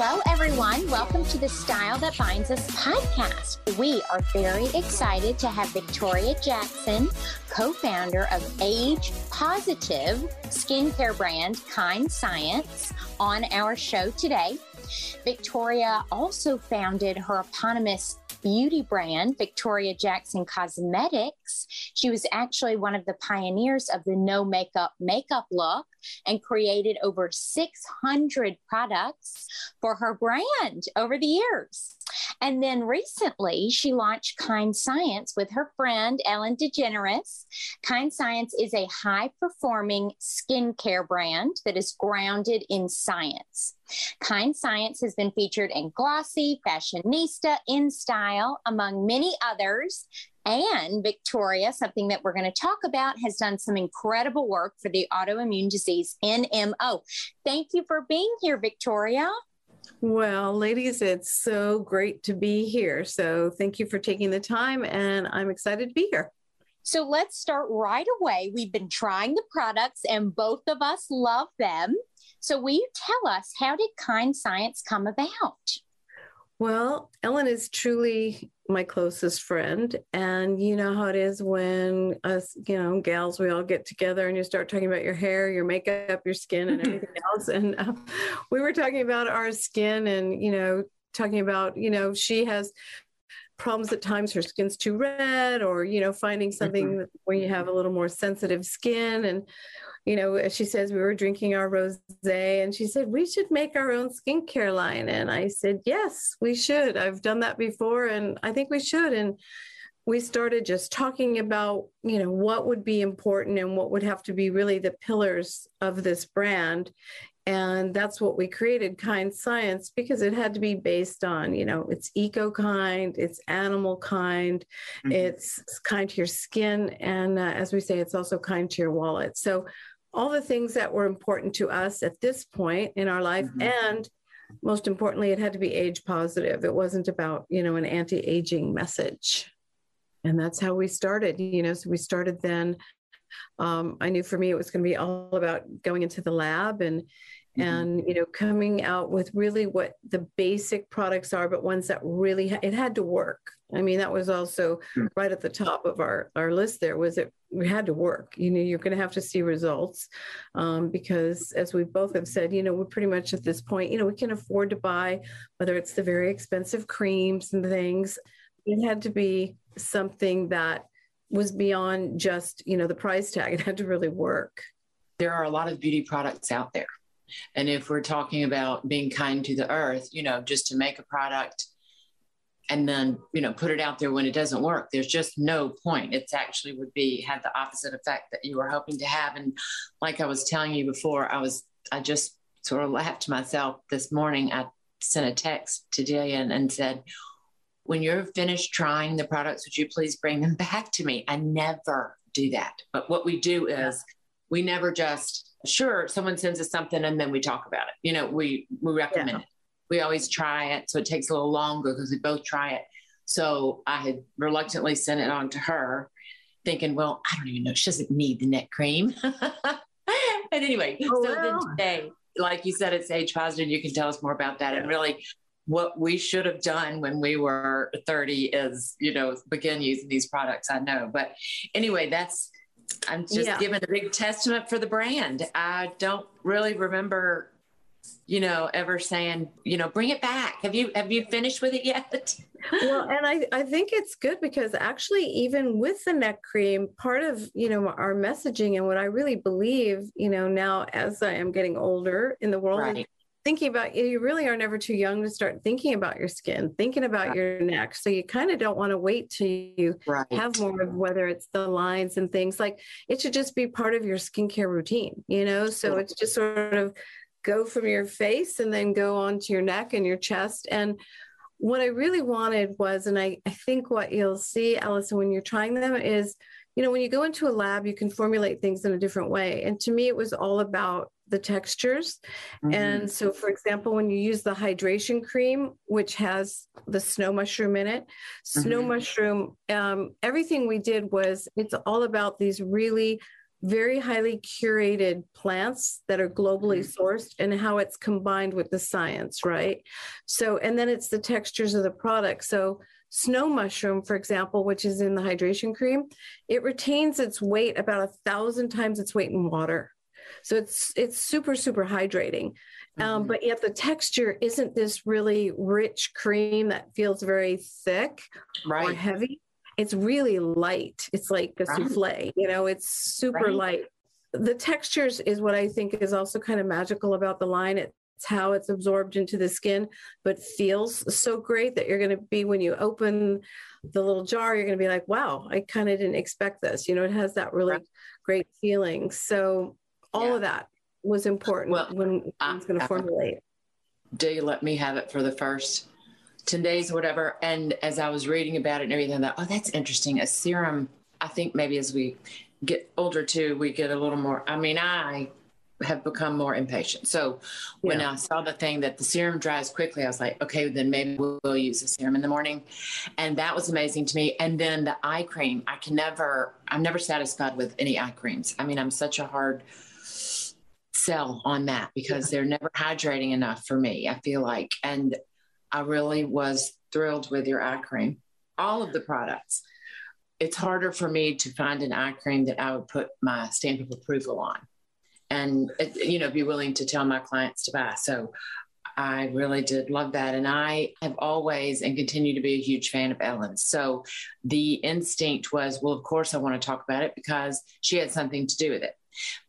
Hello, everyone. Welcome to the Style That Binds Us podcast. We are very excited to have Victoria Jackson, co founder of age positive skincare brand Kind Science, on our show today. Victoria also founded her eponymous beauty brand, Victoria Jackson Cosmetics. She was actually one of the pioneers of the no makeup makeup look and created over 600 products for her brand over the years. And then recently, she launched Kind Science with her friend Ellen DeGeneres. Kind Science is a high performing skincare brand that is grounded in science. Kind Science has been featured in Glossy, Fashionista, In Style, among many others. And Victoria, something that we're going to talk about, has done some incredible work for the autoimmune disease NMO. Thank you for being here, Victoria. Well, ladies, it's so great to be here. So thank you for taking the time, and I'm excited to be here. So let's start right away. We've been trying the products, and both of us love them. So, will you tell us how did Kind Science come about? Well, Ellen is truly my closest friend. And you know how it is when us, you know, gals, we all get together and you start talking about your hair, your makeup, your skin, and everything else. And uh, we were talking about our skin and, you know, talking about, you know, she has problems at times her skin's too red or you know finding something mm-hmm. where you have a little more sensitive skin and you know, she says we were drinking our rose and she said, we should make our own skincare line. And I said, yes, we should. I've done that before and I think we should. And we started just talking about, you know, what would be important and what would have to be really the pillars of this brand. And that's what we created, Kind Science, because it had to be based on, you know, it's eco kind, it's animal kind, mm-hmm. it's kind to your skin. And uh, as we say, it's also kind to your wallet. So all the things that were important to us at this point in our life mm-hmm. and most importantly it had to be age positive it wasn't about you know an anti-aging message and that's how we started you know so we started then um, i knew for me it was going to be all about going into the lab and. And you know coming out with really what the basic products are but ones that really ha- it had to work. I mean that was also mm-hmm. right at the top of our our list there was it we had to work. You know you're going to have to see results um, because as we both have said you know we're pretty much at this point you know we can afford to buy whether it's the very expensive creams and things it had to be something that was beyond just you know the price tag. It had to really work. There are a lot of beauty products out there and if we're talking about being kind to the earth you know just to make a product and then you know put it out there when it doesn't work there's just no point. It's actually would be have the opposite effect that you were hoping to have. And like i was telling you before i was i just sort of laughed to myself this morning. I sent a text to Jillian and said when you're finished trying the products would you please bring them back to me? I never do that. But what we do is we never just sure someone sends us something and then we talk about it you know we we recommend yeah. it we always try it. So it takes a little longer because we both try it. So I had reluctantly sent it on to her, thinking, well, I don't even know. She doesn't need the neck cream. and anyway, oh, so wow. then today, like you said, it's age positive. You can tell us more about that. Yeah. And really, what we should have done when we were 30 is, you know, begin using these products. I know. But anyway, that's, I'm just yeah. giving a big testament for the brand. I don't really remember you know, ever saying, you know, bring it back. Have you have you finished with it yet? well, and I, I think it's good because actually, even with the neck cream, part of you know our messaging and what I really believe, you know, now as I am getting older in the world. Right. Thinking about you really are never too young to start thinking about your skin, thinking about right. your neck. So you kind of don't want to wait till you right. have more of whether it's the lines and things like it should just be part of your skincare routine, you know? So it's just sort of go from your face and then go onto your neck and your chest. And what I really wanted was, and I, I think what you'll see, Allison, when you're trying them is, you know, when you go into a lab, you can formulate things in a different way. And to me, it was all about the textures. Mm-hmm. And so, for example, when you use the hydration cream, which has the snow mushroom in it, snow mm-hmm. mushroom, um, everything we did was it's all about these really very highly curated plants that are globally mm-hmm. sourced and how it's combined with the science, right? So, and then it's the textures of the product. So, snow mushroom, for example, which is in the hydration cream, it retains its weight about a thousand times its weight in water. So it's it's super super hydrating, um, mm-hmm. um, but yet the texture isn't this really rich cream that feels very thick right. or heavy it's really light. It's like a right. souffle, you know, it's super right. light. The textures is what I think is also kind of magical about the line. It's how it's absorbed into the skin, but feels so great that you're going to be, when you open the little jar, you're going to be like, wow, I kind of didn't expect this. You know, it has that really right. great feeling. So all yeah. of that was important well, when I was going to formulate. Do you let me have it for the first 10 days whatever. And as I was reading about it and everything, I thought, oh, that's interesting. A serum, I think maybe as we get older too, we get a little more. I mean, I have become more impatient. So when yeah. I saw the thing that the serum dries quickly, I was like, okay, then maybe we'll, we'll use the serum in the morning. And that was amazing to me. And then the eye cream, I can never, I'm never satisfied with any eye creams. I mean, I'm such a hard sell on that because yeah. they're never hydrating enough for me, I feel like. And I really was thrilled with your eye cream, all of the products. It's harder for me to find an eye cream that I would put my stamp of approval on and, you know, be willing to tell my clients to buy. So I really did love that. And I have always and continue to be a huge fan of Ellen's. So the instinct was, well, of course, I want to talk about it because she had something to do with it.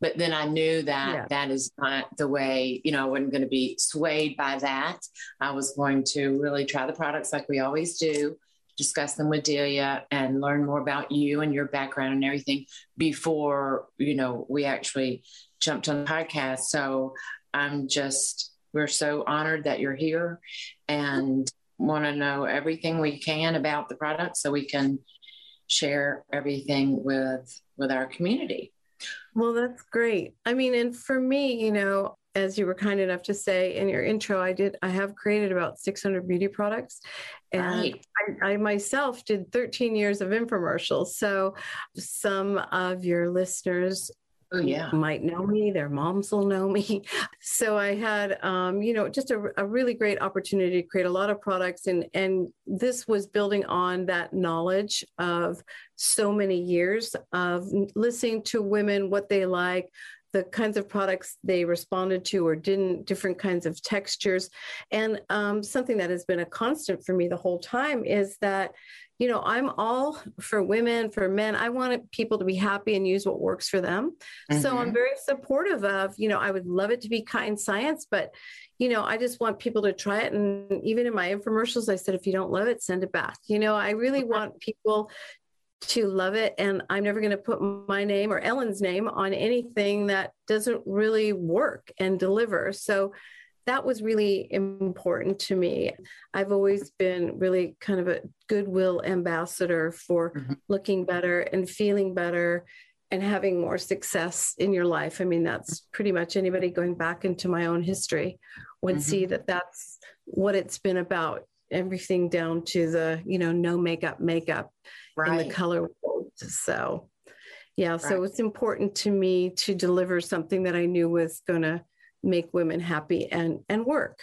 But then I knew that yeah. that is not the way, you know, I wasn't going to be swayed by that. I was going to really try the products like we always do, discuss them with Delia and learn more about you and your background and everything before, you know, we actually jumped on the podcast. So I'm just, we're so honored that you're here and want to know everything we can about the product so we can share everything with with our community. Well, that's great. I mean, and for me, you know, as you were kind enough to say in your intro, I did, I have created about 600 beauty products. And right. I, I, myself did 13 years of infomercials. So some of your listeners oh, yeah. might know me, their moms will know me. So I had, um, you know, just a, a, really great opportunity to create a lot of products. And, and this was building on that knowledge of so many years of listening to women, what they like, the kinds of products they responded to or didn't, different kinds of textures. And um, something that has been a constant for me the whole time is that you know, I'm all for women, for men. I want people to be happy and use what works for them. Mm-hmm. So I'm mm-hmm. very supportive of, you know, I would love it to be kind science, but, you know, I just want people to try it. And even in my infomercials, I said, if you don't love it, send it back. You know, I really want people to love it. And I'm never going to put my name or Ellen's name on anything that doesn't really work and deliver. So, that was really important to me. I've always been really kind of a goodwill ambassador for mm-hmm. looking better and feeling better and having more success in your life. I mean, that's pretty much anybody going back into my own history would mm-hmm. see that that's what it's been about. Everything down to the, you know, no makeup, makeup right. in the color world. So, yeah, right. so it's important to me to deliver something that I knew was going to make women happy and and work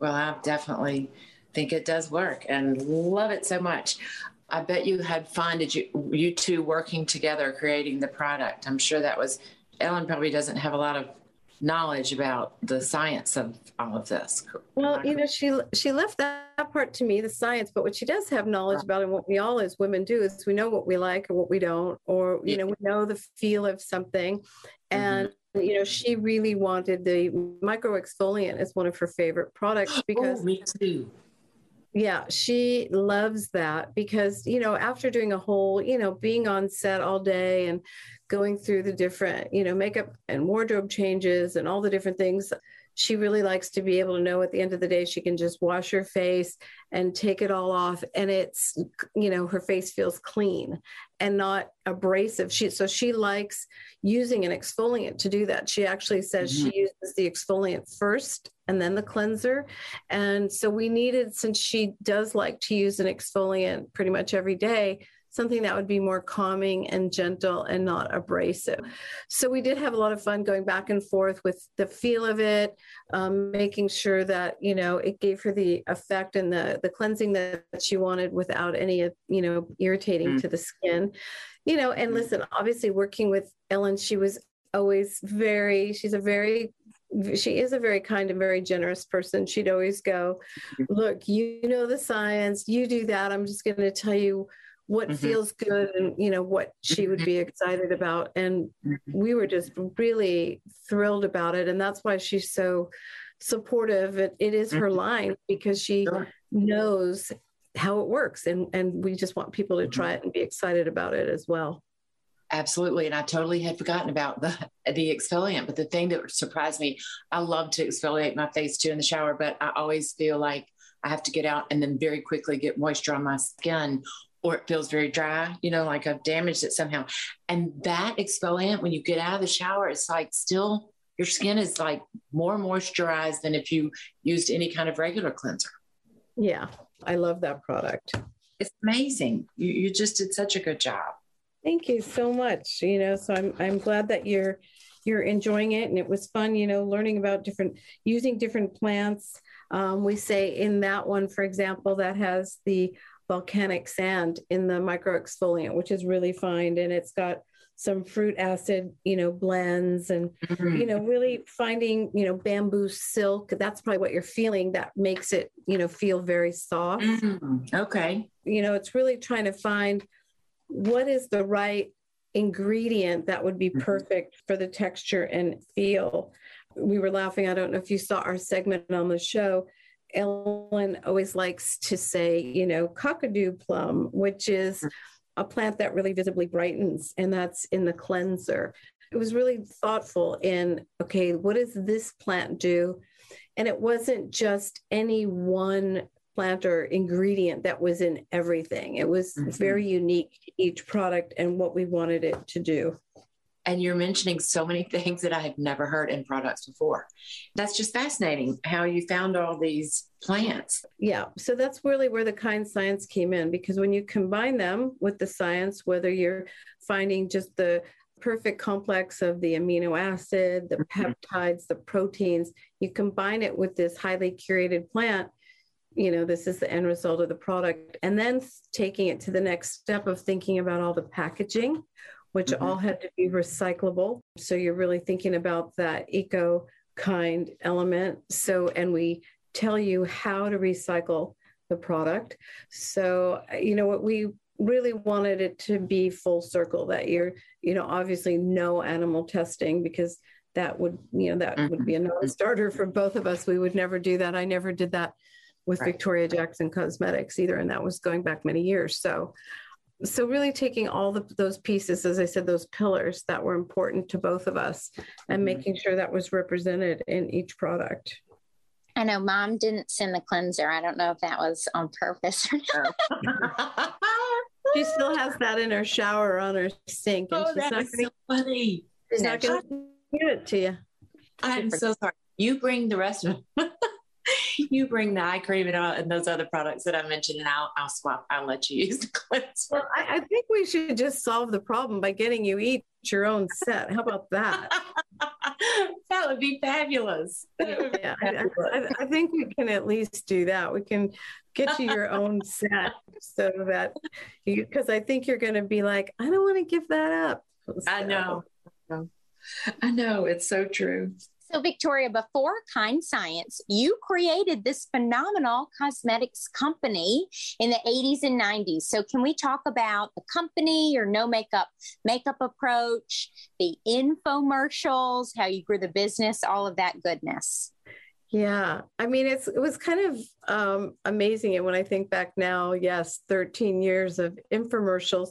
well i definitely think it does work and love it so much i bet you had fun did you you two working together creating the product i'm sure that was ellen probably doesn't have a lot of knowledge about the science of all of this. Well you know she she left that part to me the science but what she does have knowledge about and what we all as women do is we know what we like or what we don't or you know we know the feel of something. And mm-hmm you know, she really wanted the micro exfoliant as one of her favorite products oh, because oh, me too. Yeah, she loves that because, you know, after doing a whole, you know, being on set all day and going through the different, you know, makeup and wardrobe changes and all the different things, she really likes to be able to know at the end of the day she can just wash her face and take it all off and it's you know her face feels clean and not abrasive. She so she likes using an exfoliant to do that. She actually says mm-hmm. she uses the exfoliant first and then the cleanser. And so we needed since she does like to use an exfoliant pretty much every day something that would be more calming and gentle and not abrasive. So we did have a lot of fun going back and forth with the feel of it, um, making sure that you know it gave her the effect and the the cleansing that she wanted without any you know irritating mm. to the skin. You know, and mm. listen, obviously working with Ellen, she was always very she's a very she is a very kind and very generous person. She'd always go, mm-hmm. Look, you know the science, you do that. I'm just going to tell you what mm-hmm. feels good and you know what she would mm-hmm. be excited about and mm-hmm. we were just really thrilled about it and that's why she's so supportive it, it is her mm-hmm. line because she sure. knows how it works and and we just want people to try it and be excited about it as well Absolutely. And I totally had forgotten about the the exfoliant. But the thing that surprised me, I love to exfoliate my face too in the shower, but I always feel like I have to get out and then very quickly get moisture on my skin or it feels very dry, you know, like I've damaged it somehow. And that exfoliant, when you get out of the shower, it's like still your skin is like more moisturized than if you used any kind of regular cleanser. Yeah, I love that product. It's amazing. You, you just did such a good job. Thank you so much. You know, so I'm I'm glad that you're you're enjoying it, and it was fun. You know, learning about different using different plants. Um, we say in that one, for example, that has the volcanic sand in the micro exfoliant, which is really fine, and it's got some fruit acid, you know, blends and, mm-hmm. you know, really finding, you know, bamboo silk. That's probably what you're feeling that makes it, you know, feel very soft. Mm-hmm. Okay. You know, it's really trying to find what is the right ingredient that would be mm-hmm. perfect for the texture and feel. We were laughing. I don't know if you saw our segment on the show. Ellen always likes to say, you know, Kakadu plum, which is mm. a plant that really visibly brightens, and that's in the cleanser. It was really thoughtful in, okay, what does this plant do? And it wasn't just any one plant or ingredient that was in everything. It was mm-hmm. very unique each product and what we wanted it to do. And you're mentioning so many things that I have never heard in products before. That's just fascinating how you found all these plants. Yeah. So that's really where the kind science came in because when you combine them with the science, whether you're finding just the perfect complex of the amino acid, the mm-hmm. peptides, the proteins, you combine it with this highly curated plant you know this is the end result of the product and then taking it to the next step of thinking about all the packaging which mm-hmm. all had to be recyclable so you're really thinking about that eco kind element so and we tell you how to recycle the product so you know what we really wanted it to be full circle that you're you know obviously no animal testing because that would you know that mm-hmm. would be a non-starter for both of us we would never do that i never did that with right. Victoria Jackson Cosmetics either, and that was going back many years. So, so really taking all the, those pieces, as I said, those pillars that were important to both of us, and mm-hmm. making sure that was represented in each product. I know mom didn't send the cleanser. I don't know if that was on purpose or not. she still has that in her shower on her sink. And oh, she's not so funny. She's no, not going to give it to you. I'm so sorry. You bring the rest of it. you bring the eye cream and, uh, and, those other products that I mentioned, and I'll, I'll swap. I'll let you use the cleanser. Well, I, I, think we should just solve the problem by getting you each your own set. How about that? that would be fabulous. yeah, I, I, I, think we can at least do that. We can get you your own set so that you, because I think you're going to be like, I don't want to give that up. So. I know. I know. It's so true. So, Victoria, before Kind Science, you created this phenomenal cosmetics company in the 80s and 90s. So, can we talk about the company, your no makeup makeup approach, the infomercials, how you grew the business, all of that goodness? Yeah, I mean, it's it was kind of um, amazing. And when I think back now, yes, 13 years of infomercials.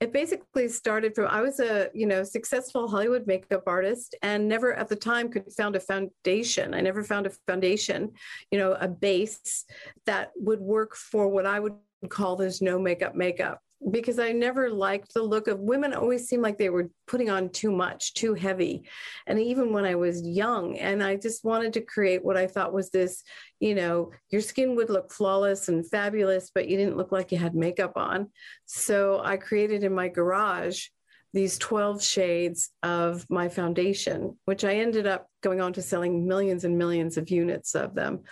It basically started from I was a you know successful Hollywood makeup artist and never at the time could found a foundation. I never found a foundation, you know, a base that would work for what I would call this no makeup makeup because I never liked the look of women always seemed like they were putting on too much, too heavy. And even when I was young, and I just wanted to create what I thought was this, you know, your skin would look flawless and fabulous, but you didn't look like you had makeup on. So I created in my garage these 12 shades of my foundation, which I ended up going on to selling millions and millions of units of them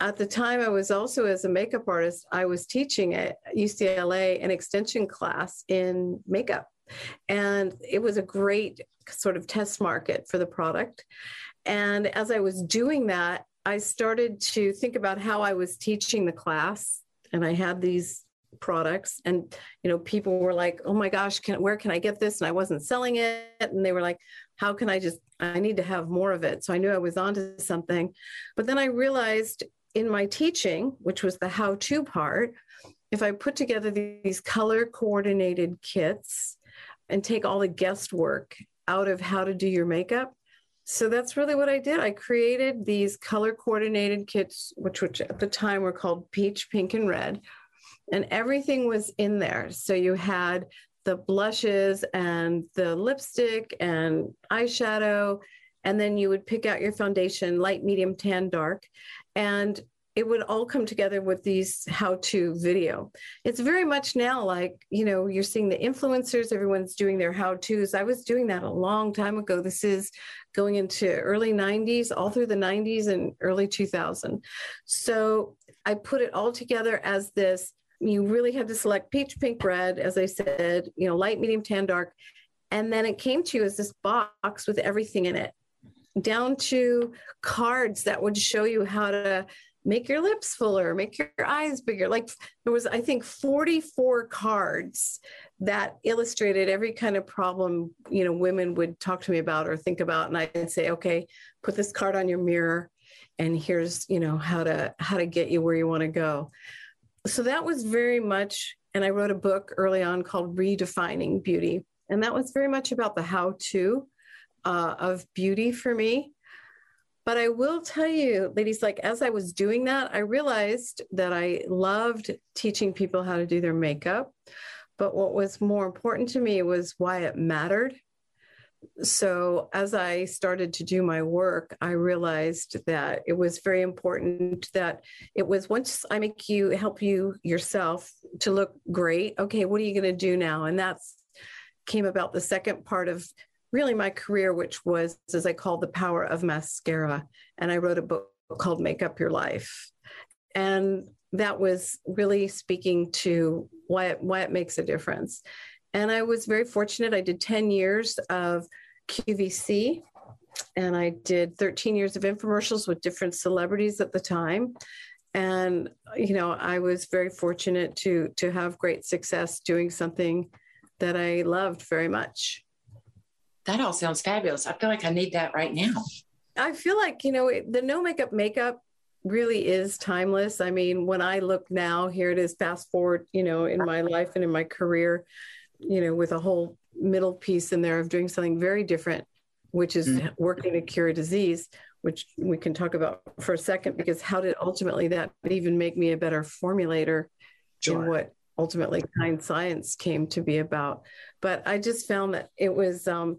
at the time I was also as a makeup artist, I was teaching at UCLA an extension class in makeup. And it was a great sort of test market for the product. And as I was doing that, I started to think about how I was teaching the class. And I had these products and you know people were like oh my gosh can, where can i get this and i wasn't selling it and they were like how can i just i need to have more of it so i knew i was onto something but then i realized in my teaching, which was the how to part, if I put together these color coordinated kits and take all the guesswork out of how to do your makeup. So that's really what I did. I created these color coordinated kits, which, which at the time were called peach, pink, and red. And everything was in there. So you had the blushes and the lipstick and eyeshadow. And then you would pick out your foundation, light, medium, tan, dark and it would all come together with these how to video. It's very much now like, you know, you're seeing the influencers, everyone's doing their how to's. I was doing that a long time ago. This is going into early 90s, all through the 90s and early 2000. So I put it all together as this. You really had to select peach, pink, red, as I said, you know, light, medium, tan, dark. And then it came to you as this box with everything in it down to cards that would show you how to make your lips fuller, make your eyes bigger. Like there was, I think, 44 cards that illustrated every kind of problem, you know, women would talk to me about or think about. And I'd say, okay, put this card on your mirror and here's, you know, how to how to get you where you want to go. So that was very much, and I wrote a book early on called Redefining Beauty. And that was very much about the how to uh, of beauty for me. But I will tell you, ladies, like as I was doing that, I realized that I loved teaching people how to do their makeup. But what was more important to me was why it mattered. So as I started to do my work, I realized that it was very important that it was once I make you help you yourself to look great. Okay, what are you going to do now? And that's came about the second part of really my career, which was, as I called, The Power of Mascara. And I wrote a book called Make Up Your Life. And that was really speaking to why it, why it makes a difference. And I was very fortunate. I did 10 years of QVC and I did 13 years of infomercials with different celebrities at the time. And you know, I was very fortunate to to have great success doing something that I loved very much that all sounds fabulous. I feel like I need that right now. I feel like, you know, the no makeup makeup really is timeless. I mean, when I look now, here it is, fast forward, you know, in my life and in my career, you know, with a whole middle piece in there of doing something very different, which is mm-hmm. working to cure a disease, which we can talk about for a second, because how did ultimately that even make me a better formulator sure. in what ultimately kind science came to be about? But I just found that it was, um,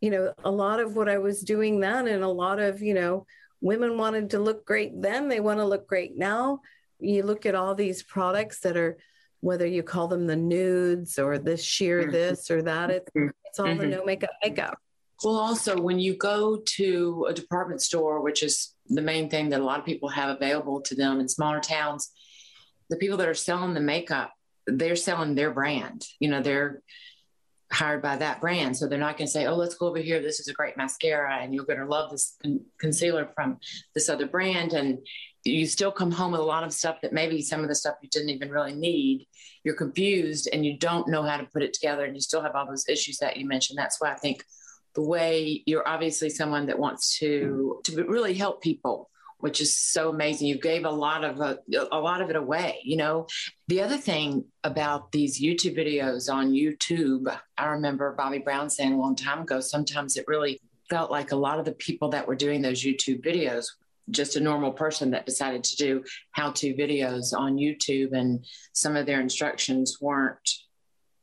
you know, a lot of what I was doing then, and a lot of, you know, women wanted to look great then, they want to look great now. You look at all these products that are, whether you call them the nudes or the sheer mm-hmm. this or that, it's, mm-hmm. it's all mm-hmm. the no makeup makeup. Well, also, when you go to a department store, which is the main thing that a lot of people have available to them in smaller towns, the people that are selling the makeup, they're selling their brand. You know, they're hired by that brand. So they're not going to say, oh, let's go over here. This is a great mascara and you're going to love this con- concealer from this other brand. And you still come home with a lot of stuff that maybe some of the stuff you didn't even really need. You're confused and you don't know how to put it together and you still have all those issues that you mentioned. That's why I think the way you're obviously someone that wants to to really help people which is so amazing. You gave a lot of a, uh, a lot of it away. You know, the other thing about these YouTube videos on YouTube, I remember Bobbi Brown saying a long time ago. Sometimes it really felt like a lot of the people that were doing those YouTube videos just a normal person that decided to do how to videos on YouTube and some of their instructions weren't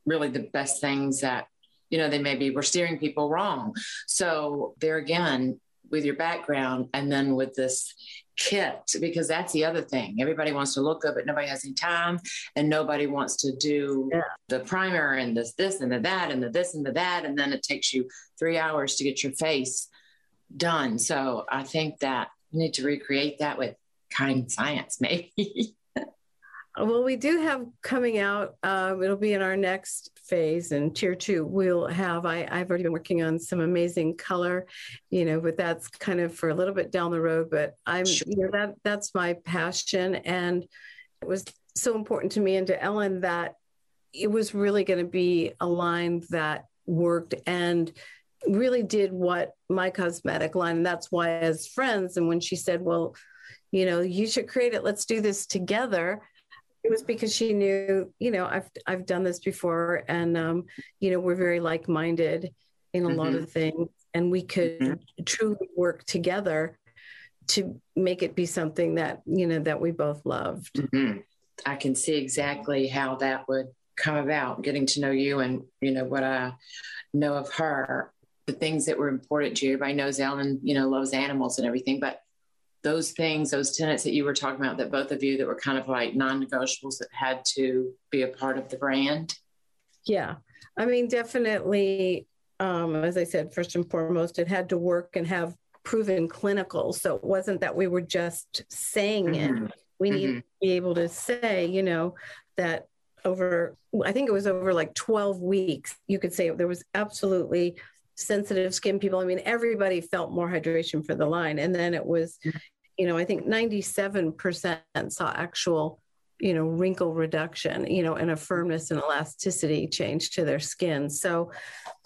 really the best things that, you know, they maybe were steering people wrong. So there again, with your background and then with this kit, because that's the other thing. Everybody wants to look good, but nobody has any time and nobody wants to do yeah. the primer and this, this and the that and the this and the that. And then it takes you three hours to get your face done. So I think that you need to recreate that with kind science, maybe. Well, we do have coming out. Uh, it'll be in our next phase in tier two. We'll have. I, I've already been working on some amazing color, you know, but that's kind of for a little bit down the road. But I'm, sure. you know, that that's my passion, and it was so important to me and to Ellen that it was really going to be a line that worked and really did what my cosmetic line. And that's why, as friends, and when she said, "Well," you know, you should create it. Let's do this together it was because she knew, you know, I've I've done this before, and um, you know, we're very like minded in a mm-hmm. lot of things, and we could mm-hmm. truly work together to make it be something that you know that we both loved. Mm-hmm. I can see exactly how that would come about. Getting to know you, and you know what I know of her, the things that were important to you. Everybody knows Ellen, you know, loves animals and everything, but those things, those tenants that you were talking about, that both of you that were kind of like non negotiables that had to be a part of the brand? Yeah. I mean, definitely, um, as I said, first and foremost, it had to work and have proven clinical. So it wasn't that we were just saying mm-hmm. it. We mm-hmm. need to be able to say, you know, that over, I think it was over like 12 weeks, you could say there was absolutely sensitive skin people. I mean, everybody felt more hydration for the line. And then it was, you know, I think 97% saw actual, you know, wrinkle reduction, you know, and a firmness and elasticity change to their skin. So,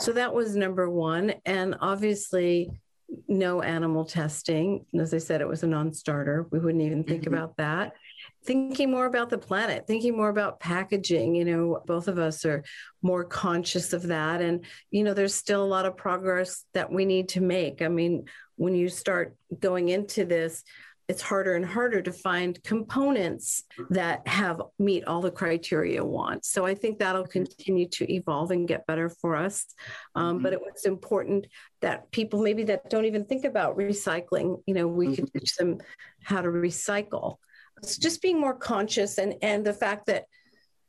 so that was number one. And obviously, no animal testing. As I said, it was a non starter. We wouldn't even think mm-hmm. about that thinking more about the planet, thinking more about packaging. You know, both of us are more conscious of that. And, you know, there's still a lot of progress that we need to make. I mean, when you start going into this, it's harder and harder to find components that have meet all the criteria want. So I think that'll continue to evolve and get better for us. Um, mm-hmm. But it was important that people maybe that don't even think about recycling, you know, we mm-hmm. could teach them how to recycle just being more conscious and and the fact that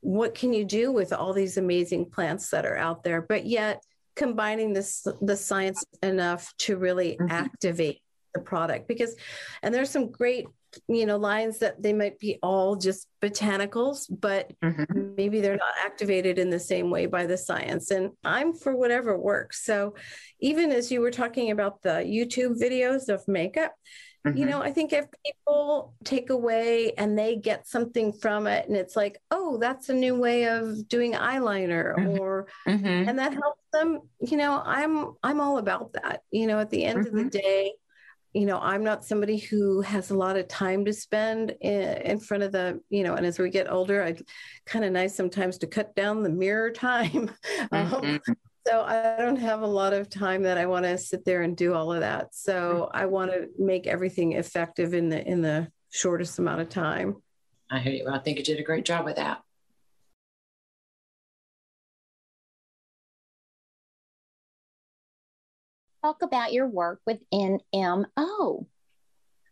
what can you do with all these amazing plants that are out there but yet combining this the science enough to really mm-hmm. activate the product because and there's some great you know lines that they might be all just botanicals but mm-hmm. maybe they're not activated in the same way by the science and i'm for whatever works so even as you were talking about the youtube videos of makeup Mm-hmm. You know, I think if people take away and they get something from it and it's like, oh, that's a new way of doing eyeliner mm-hmm. or mm-hmm. and that helps them, you know, I'm I'm all about that. You know, at the end of the mm-hmm. day, you know, I'm not somebody who has a lot of time to spend in, in front of the, you know, and as we get older, I kind of nice sometimes to cut down the mirror time. um. So I don't have a lot of time that I want to sit there and do all of that. Hmm. So I want to make everything effective in the in the shortest amount of time. I hear you. I think you did a great job with that. Talk about your work with NMO.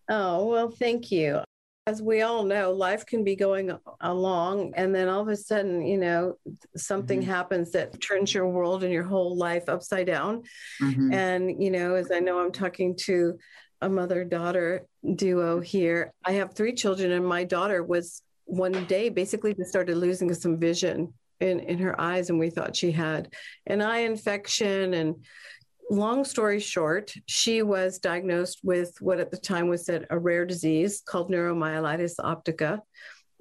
Oh, well, thank you as we all know, life can be going along, and then all of a sudden, you know, something mm-hmm. happens that turns your world and your whole life upside down. Mm-hmm. And, you know, as I know, I'm talking to a mother daughter duo here. I have three children, and my daughter was one day basically just started losing some vision in, in her eyes, and we thought she had an eye infection and long story short, she was diagnosed with what at the time was said a rare disease called neuromyelitis optica.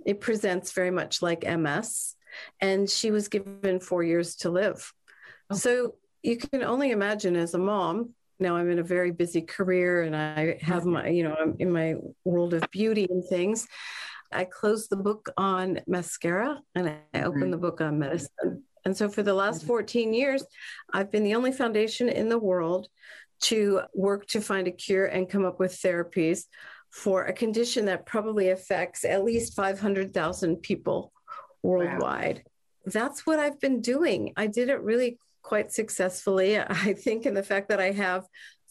It presents very much like MS, and she was given four years to live. Oh. So you can only imagine as a mom. Now I'm in a very busy career, and I have my, you know, I'm in my world of beauty and things. I closed the book on mascara and I opened mm-hmm. the book on medicine. And so for the last mm-hmm. 14 years, I've been the only foundation in the world to work to find a cure and come up with therapies for a condition that probably affects at least 500,000 people worldwide. Wow. that's what I've been doing. I did it really quite successfully. I think in the fact that I have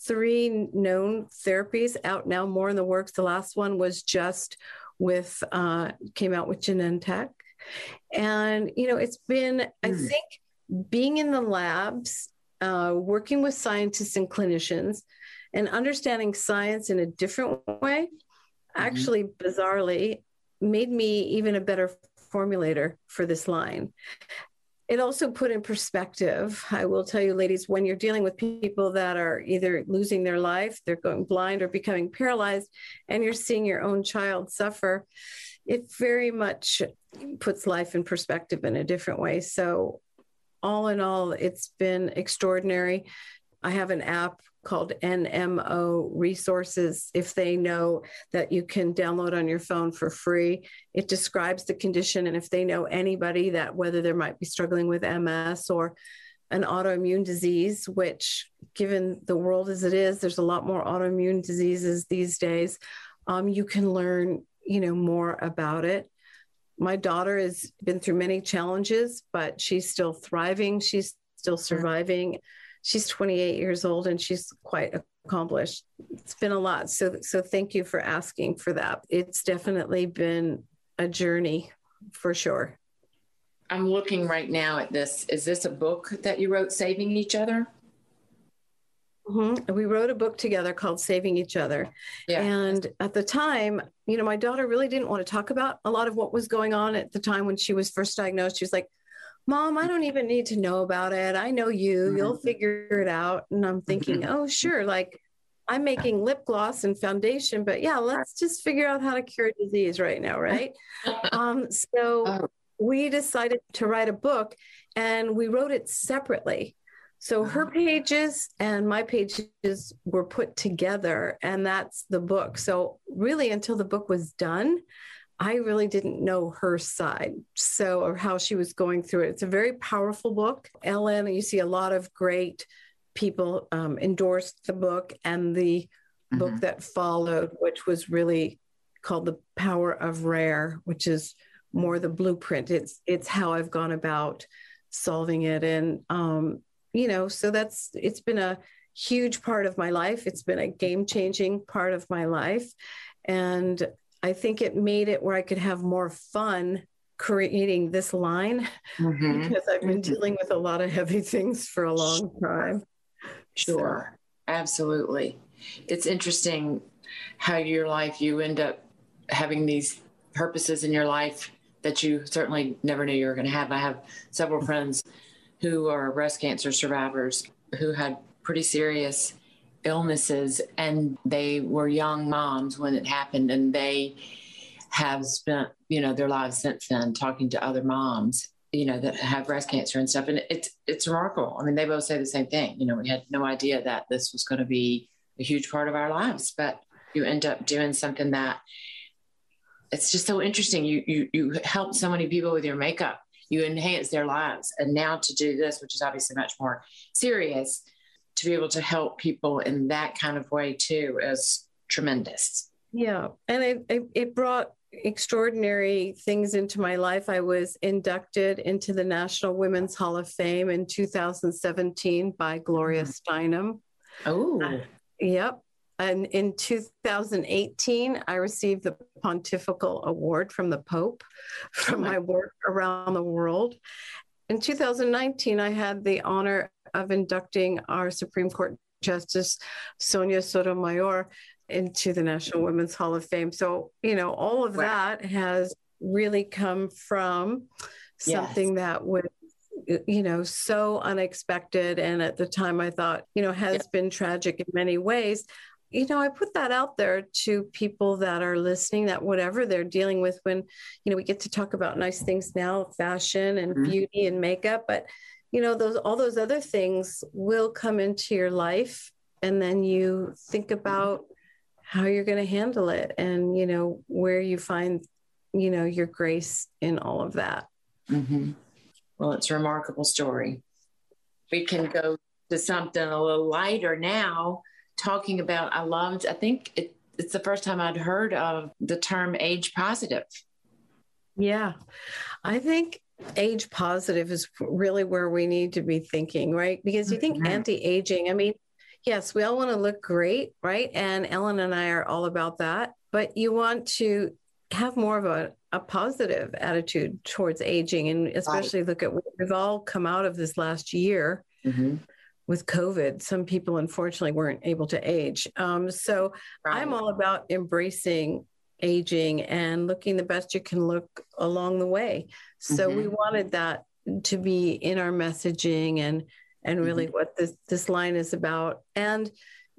three known therapies out now, more in the works. The last one was just with, uh, came out with Genentech. And, you know, it's been, mm. I hmm. think, being in the labs, uh, working with scientists and clinicians, and understanding science in a different way, mm-hmm. actually, bizarrely, made me even a better formulator for this line it also put in perspective i will tell you ladies when you're dealing with people that are either losing their life they're going blind or becoming paralyzed and you're seeing your own child suffer it very much puts life in perspective in a different way so all in all it's been extraordinary i have an app called NMO resources. If they know that you can download on your phone for free, it describes the condition. And if they know anybody that whether they might be struggling with MS or an autoimmune disease, which given the world as it is, there's a lot more autoimmune diseases these days. Um, you can learn, you know, more about it. My daughter has been through many challenges, but she's still thriving. She's still mm-hmm. surviving she's 28 years old and she's quite accomplished. It's been a lot. So so thank you for asking for that. It's definitely been a journey for sure. I'm looking right now at this. Is this a book that you wrote, Saving Each Other? Mm-hmm. We wrote a book together called Saving Each Other. Yeah. And at the time, you know, my daughter really didn't want to talk about a lot of what was going on at the time when she was first diagnosed. She was like, Mom, I don't even need to know about it. I know you, mm-hmm. you'll figure it out. And I'm thinking, mm-hmm. oh, sure. Like I'm making lip gloss and foundation, but yeah, let's just figure out how to cure disease right now, right? um, so oh. we decided to write a book and we wrote it separately. So her uh-huh. pages and my pages were put together, and that's the book. So, really, until the book was done, I really didn't know her side, so or how she was going through it. It's a very powerful book. Ellen, you see a lot of great people um, endorsed the book and the mm-hmm. book that followed, which was really called "The Power of Rare," which is more the blueprint. It's it's how I've gone about solving it, and um, you know, so that's it's been a huge part of my life. It's been a game changing part of my life, and I think it made it where I could have more fun creating this line mm-hmm. because I've been mm-hmm. dealing with a lot of heavy things for a long time. Sure. So. Absolutely. It's interesting how your life, you end up having these purposes in your life that you certainly never knew you were going to have. I have several friends who are breast cancer survivors who had pretty serious illnesses and they were young moms when it happened and they have spent you know their lives since then talking to other moms you know that have breast cancer and stuff. And it's it's remarkable. I mean they both say the same thing. You know we had no idea that this was going to be a huge part of our lives but you end up doing something that it's just so interesting. You you you help so many people with your makeup you enhance their lives and now to do this which is obviously much more serious to be able to help people in that kind of way too is tremendous. Yeah. And it, it, it brought extraordinary things into my life. I was inducted into the National Women's Hall of Fame in 2017 by Gloria mm-hmm. Steinem. Oh. Uh, yep. And in 2018, I received the Pontifical Award from the Pope for my. work around the world. In 2019, I had the honor of inducting our Supreme Court Justice Sonia Sotomayor into the National Women's Hall of Fame. So, you know, all of wow. that has really come from something yes. that was you know so unexpected and at the time i thought you know has been tragic in many ways you know, I put that out there to people that are listening that whatever they're dealing with when, you know, we get to talk about nice things now, fashion and mm-hmm. beauty and makeup, but you know, those all those other things will come into your life and then you think about how you're going to handle it and you know where you find you know your grace in all of that mm-hmm. well it's a remarkable story we can go to something a little lighter now talking about, I loved, I think it, it's the first time I'd heard of the term age positive. Yeah. I think age positive is really where we need to be thinking, right? Because you think mm-hmm. anti aging, I mean, yes, we all want to look great, right? And Ellen and I are all about that, but you want to have more of a, a positive attitude towards aging and especially right. look at what we've all come out of this last year. Mm-hmm with COVID, some people unfortunately weren't able to age. Um, so right. I'm all about embracing aging and looking the best you can look along the way. So mm-hmm. we wanted that to be in our messaging and and really mm-hmm. what this this line is about and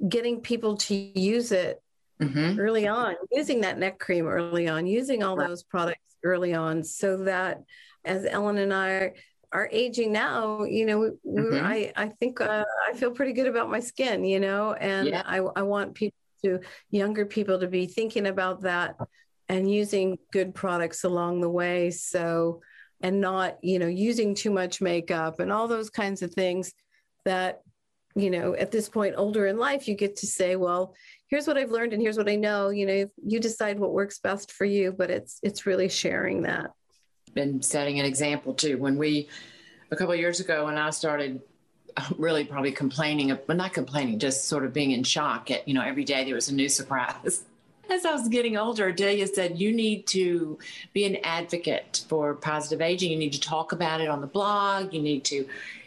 getting people to use it mm-hmm. early on, using that neck cream early on, using all right. those products early on so that as Ellen and I are aging now, you know, mm-hmm. I, I think uh, I feel pretty good about my skin, you know, and yeah. I, I want people to, younger people to be thinking about that and using good products along the way. So, and not, you know, using too much makeup and all those kinds of things that, you know, at this point, older in life, you get to say, well, here's what I've learned and here's what I know. You know, you decide what works best for you, but it's, it's really sharing that been setting an example too. When we, a couple years ago, when I started really probably complaining, but not complaining, just sort of being in shock at, you know, every day there was a new surprise. As I was getting older, Delia said, You need to be an advocate for positive aging. You need to talk about it on the blog. You need to,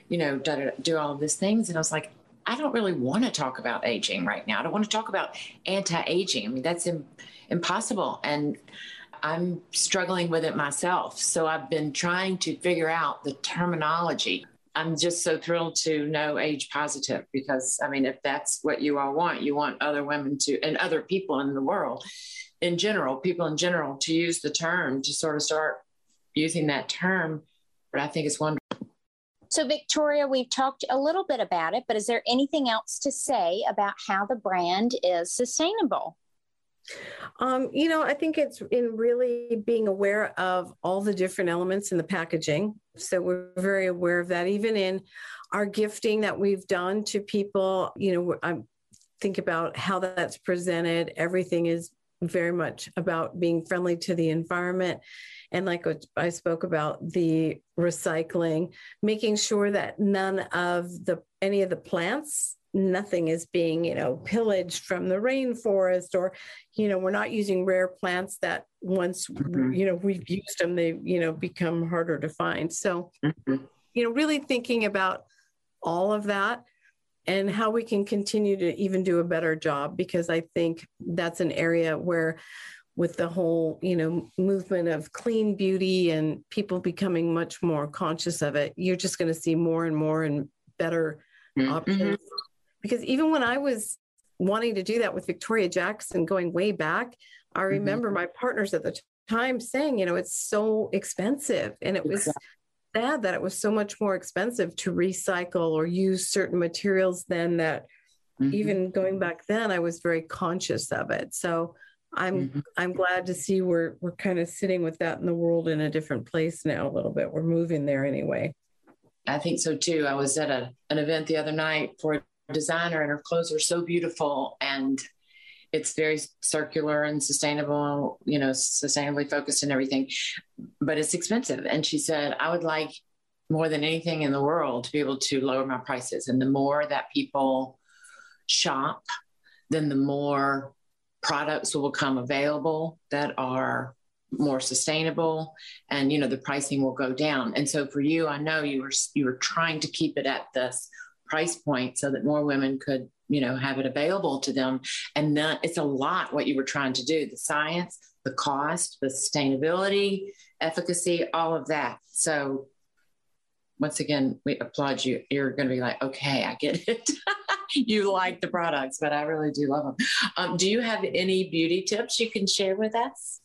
you know, do all of these things. And I was like, I don't really want to talk about aging right now. I don't want to talk about anti aging. I mean, that's Im- impossible. And I'm struggling with it myself. So I've been trying to figure out the terminology. I'm just so thrilled to know age positive because, I mean, if that's what you all want, you want other women to, and other people in the world in general, people in general, to use the term, to sort of start using that term. But I think it's wonderful. So, Victoria, we've talked a little bit about it, but is there anything else to say about how the brand is sustainable? Um, you know, I think it's in really being aware of all the different elements in the packaging. So we're very aware of that. Even in our gifting that we've done to people, you know, I think about how that's presented. Everything is very much about being friendly to the environment. And like I spoke about the recycling, making sure that none of the any of the plants nothing is being you know pillaged from the rainforest or you know we're not using rare plants that once mm-hmm. you know we've used them they you know become harder to find so mm-hmm. you know really thinking about all of that and how we can continue to even do a better job because i think that's an area where with the whole you know movement of clean beauty and people becoming much more conscious of it you're just going to see more and more and better mm-hmm. options because even when I was wanting to do that with Victoria Jackson going way back, I mm-hmm. remember mm-hmm. my partners at the time saying, you know, it's so expensive. And it was sad that it was so much more expensive to recycle or use certain materials than that. Mm-hmm. Even going back then, I was very conscious of it. So I'm mm-hmm. I'm glad to see we're we're kind of sitting with that in the world in a different place now a little bit. We're moving there anyway. I think so too. I was at a, an event the other night for designer and her clothes are so beautiful and it's very circular and sustainable, you know, sustainably focused and everything, but it's expensive. And she said, I would like more than anything in the world to be able to lower my prices. And the more that people shop, then the more products will become available that are more sustainable and you know the pricing will go down and so for you i know you were you were trying to keep it at this price point so that more women could you know have it available to them. And then it's a lot what you were trying to do the science the cost the sustainability efficacy all of that. So once again we applaud you. You're going to be like okay i get it. You like the products but i really do love them um, do you have any beauty tips you can share with us?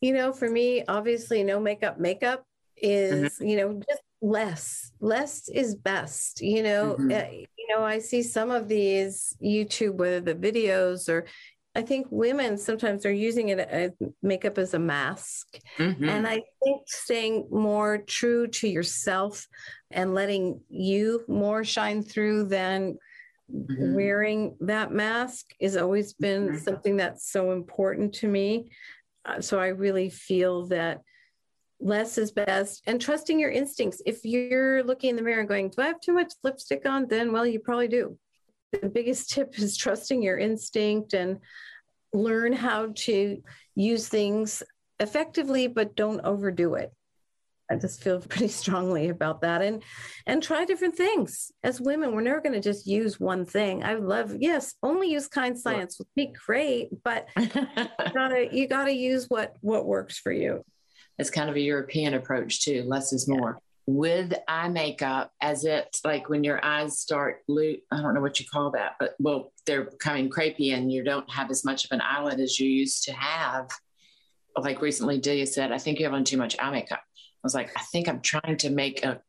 You know for me obviously no makeup. Makeup is mm-hmm. you know just less less is best you know mm-hmm. uh, you know i see some of these youtube whether the videos or i think women sometimes are using it as makeup as a mask mm-hmm. and i think staying more true to yourself and letting you more shine through than mm-hmm. wearing that mask has always been mm-hmm. something that's so important to me uh, so i really feel that less is best and trusting your instincts. If you're looking in the mirror and going, Do I have too much lipstick on? Then, well, you probably do. The biggest tip is trusting your instinct and learn how to use things effectively, but don't overdo it. I just feel pretty strongly about that and and try different things. As women, we're never going to just use one thing. I love yes, only use kind science would be great, but you gotta you gotta use what what works for you. It's kind of a European approach too. Less is more. With eye makeup, as it's like when your eyes start, lo- I don't know what you call that, but well, they're becoming crepey and you don't have as much of an eyelid as you used to have. Like recently, Delia said, I think you have on too much eye makeup. I was like, I think I'm trying to make a,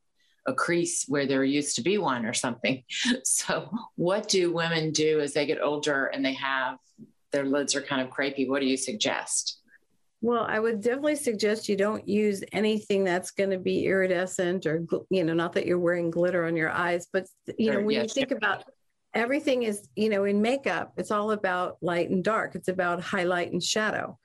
a crease where there used to be one or something. So, what do women do as they get older and they have their lids are kind of crepey? What do you suggest? Well, I would definitely suggest you don't use anything that's going to be iridescent or, you know, not that you're wearing glitter on your eyes, but, you know, when yes, you think about everything is, you know, in makeup, it's all about light and dark, it's about highlight and shadow.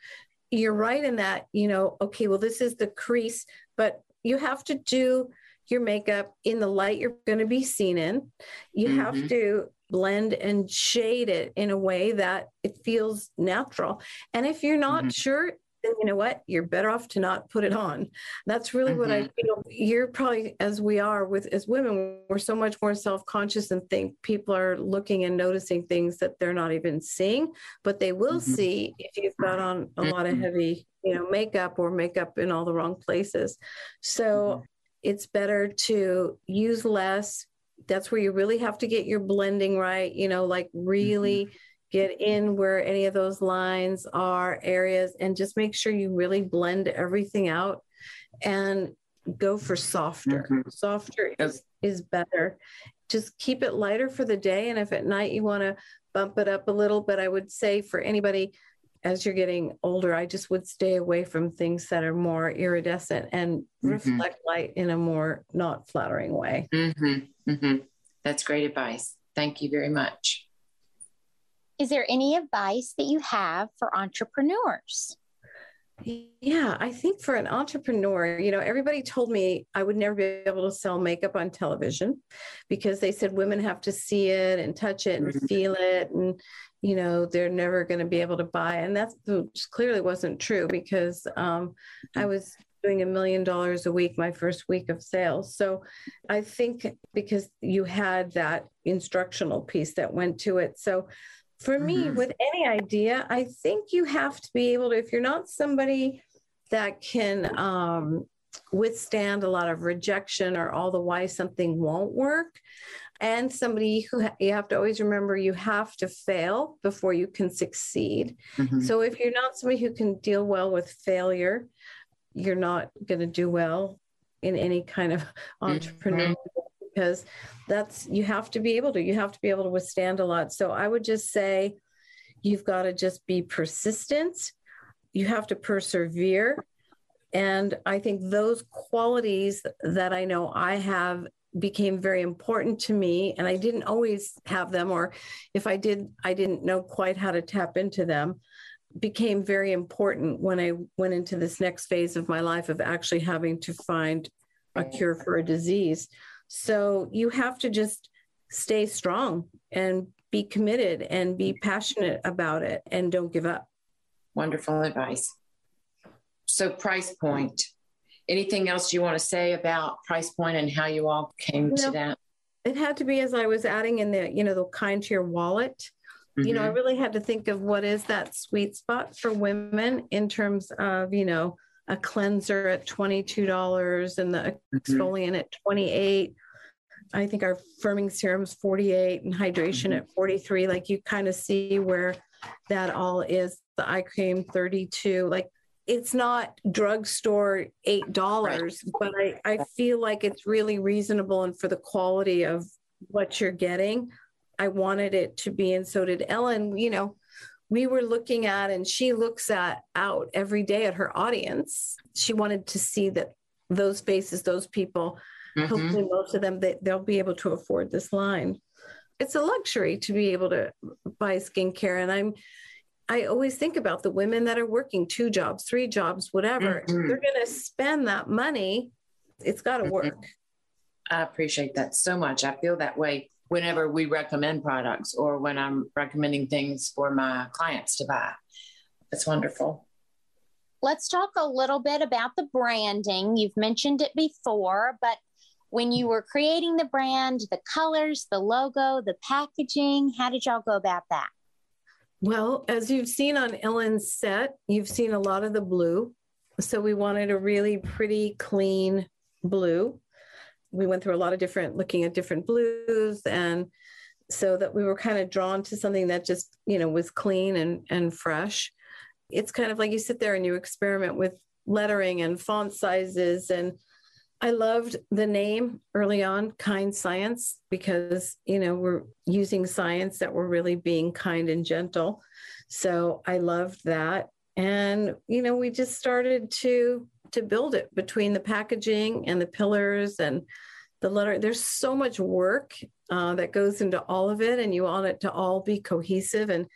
You're right in that, you know, okay, well, this is the crease, but you have to do your makeup in the light you're going to be seen in. You mm-hmm. have to blend and shade it in a way that it feels natural. And if you're not mm-hmm. sure, you know what? You're better off to not put it on. That's really mm-hmm. what I feel. Mm-hmm. You're probably, as we are with as women, we're so much more self conscious and think people are looking and noticing things that they're not even seeing, but they will mm-hmm. see if you've got on a lot of mm-hmm. heavy, you know, makeup or makeup in all the wrong places. So mm-hmm. it's better to use less. That's where you really have to get your blending right, you know, like really get in where any of those lines are areas and just make sure you really blend everything out and go for softer mm-hmm. softer is, is better just keep it lighter for the day and if at night you want to bump it up a little but i would say for anybody as you're getting older i just would stay away from things that are more iridescent and mm-hmm. reflect light in a more not flattering way mm-hmm. mm-hmm. that's great advice thank you very much is there any advice that you have for entrepreneurs? Yeah, I think for an entrepreneur, you know, everybody told me I would never be able to sell makeup on television because they said women have to see it and touch it and mm-hmm. feel it. And, you know, they're never going to be able to buy. And that clearly wasn't true because um, I was doing a million dollars a week my first week of sales. So I think because you had that instructional piece that went to it. So for me, mm-hmm. with any idea, I think you have to be able to, if you're not somebody that can um, withstand a lot of rejection or all the why something won't work, and somebody who ha- you have to always remember you have to fail before you can succeed. Mm-hmm. So if you're not somebody who can deal well with failure, you're not going to do well in any kind of entrepreneurial mm-hmm because that's you have to be able to you have to be able to withstand a lot. So i would just say you've got to just be persistent. You have to persevere. And i think those qualities that i know i have became very important to me and i didn't always have them or if i did i didn't know quite how to tap into them became very important when i went into this next phase of my life of actually having to find a cure for a disease so you have to just stay strong and be committed and be passionate about it and don't give up. Wonderful advice. So, price point. Anything else you want to say about price point and how you all came you know, to that? It had to be as I was adding in the, you know, the kind to your wallet. Mm-hmm. You know, I mm-hmm. really had to think of what is that sweet spot for women in terms of, you know, a cleanser at $22 and the mm-hmm. exfoliant at 28 I think our firming serum is 48 and hydration mm-hmm. at 43. Like you kind of see where that all is. The eye cream 32. Like it's not drugstore eight dollars, but I, I feel like it's really reasonable and for the quality of what you're getting. I wanted it to be, and so did Ellen. You know, we were looking at, and she looks at out every day at her audience. She wanted to see that those faces, those people Mm-hmm. Hopefully, most of them they, they'll be able to afford this line. It's a luxury to be able to buy skincare, and I'm I always think about the women that are working two jobs, three jobs, whatever. Mhm. They're going to spend that money. It's got to Mhm. work. I appreciate that so much. I feel that way whenever we recommend products or when I'm recommending things for my clients to buy. It's wonderful. Let's talk a little bit about the branding. You've mentioned it before, but when you were creating the brand, the colors, the logo, the packaging, how did y'all go about that? Well, as you've seen on Ellen's set, you've seen a lot of the blue. So we wanted a really pretty, clean blue. We went through a lot of different, looking at different blues, and so that we were kind of drawn to something that just, you know, was clean and and fresh. It's kind of like you sit there and you experiment with lettering and font sizes and I loved the name early on, Kind Science, because, you know, we're using science that we're really being kind and gentle. So I loved that. And, you know, we just started to to build it between the packaging and the pillars and the letter. There's so much work uh, that goes into all of it, and you want it to all be cohesive and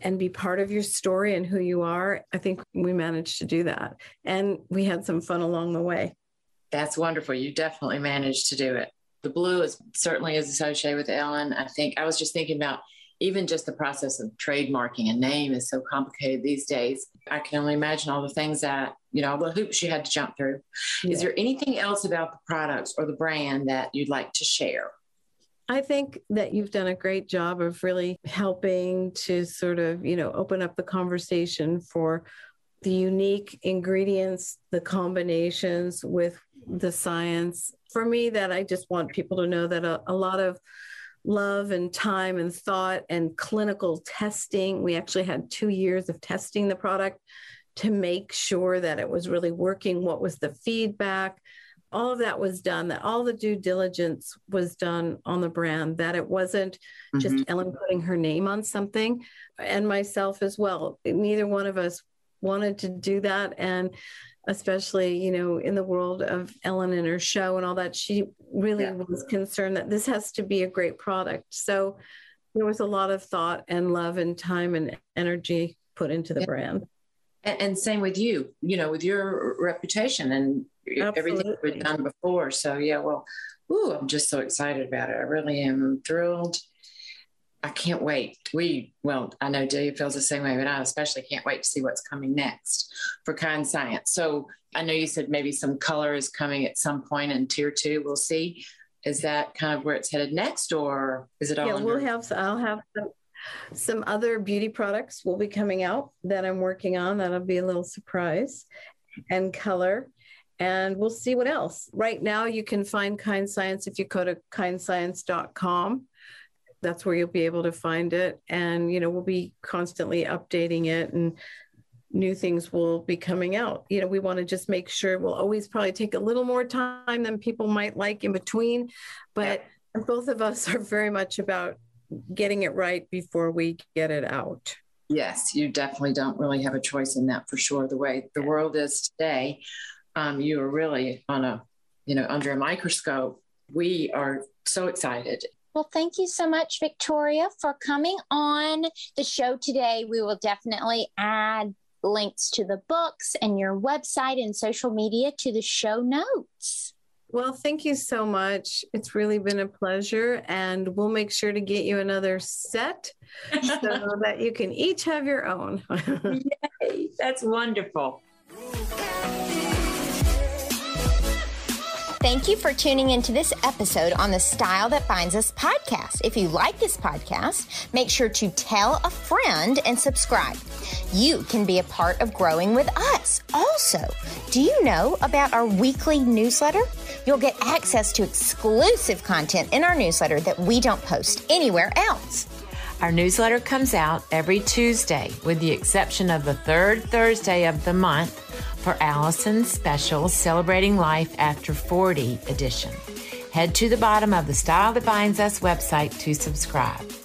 and be part of your story and who you are. I think we managed to do that, and we had some fun along the way. That's wonderful. You definitely managed to do it. The blue is certainly is associated with Ellen. I think I was just thinking about even just the process of trademarking a name is so complicated these days. I can only imagine all the things that, you know, all the hoops you had to jump through. Is there anything else about the products or the brand that you'd like to share? I think that you've done a great job of really helping to sort of, you know, open up the conversation for the unique ingredients, the combinations with the science. For me, that I just want people to know that a, a lot of love and time and thought and clinical testing. We actually had two years of testing the product to make sure that it was really working. What was the feedback? All of that was done, that all the due diligence was done on the brand, that it wasn't just Mhm. Ellen putting her name on something and myself as well. Neither one of us wanted to do that. And especially, you know, in the world of Ellen and her show and all that, she really Yeah. was concerned that this has to be a great product. So there was a lot of thought and love and time and energy put into the Yeah. brand. And, and same with you, you know, with your reputation and everything we've done before. So yeah, well, ooh, I'm just so excited about it. I really am thrilled. I can't wait. We, well, I know Delia feels the same way, but I especially can't wait to see what's coming next for Kind Science. So I know you said maybe some color is coming at some point in tier two. We'll see. Is that kind of where it's headed next, or is it all? yeah, under- we'll have, I'll have some, some other beauty products will be coming out that I'm working on. That'll be a little surprise and color. And we'll see what else. Right now, you can find Kind Science if you go to kindscience.com. That's where you'll be able to find it. And, you know, we'll be constantly updating it and new things will be coming out. You know, we want to just make sure we'll always probably take a little more time than people might like in between. But both of us are very much about getting it right before we get it out. Yes, you definitely don't really have a choice in that for sure. The way the world is today, um, you are really on a, you know, under a microscope. We are so excited. Well, thank you so much, Victoria, for coming on the show today. We will definitely add links to the books and your website and social media to the show notes. Well, thank you so much. It's really been a pleasure. And we'll make sure to get you another set so that you can each have your own. Yay, that's wonderful. Thank you for tuning into this episode on the Style That Binds Us podcast. If you like this podcast, make sure to tell a friend and subscribe. You can be a part of growing with us. Also, do you know about our weekly newsletter? You'll get access to exclusive content in our newsletter that we don't post anywhere else. Our newsletter comes out every Tuesday, with the exception of the third Thursday of the month for Allison's special Celebrating Life After 40 edition. Head to the bottom of the Style That Binds Us website to subscribe.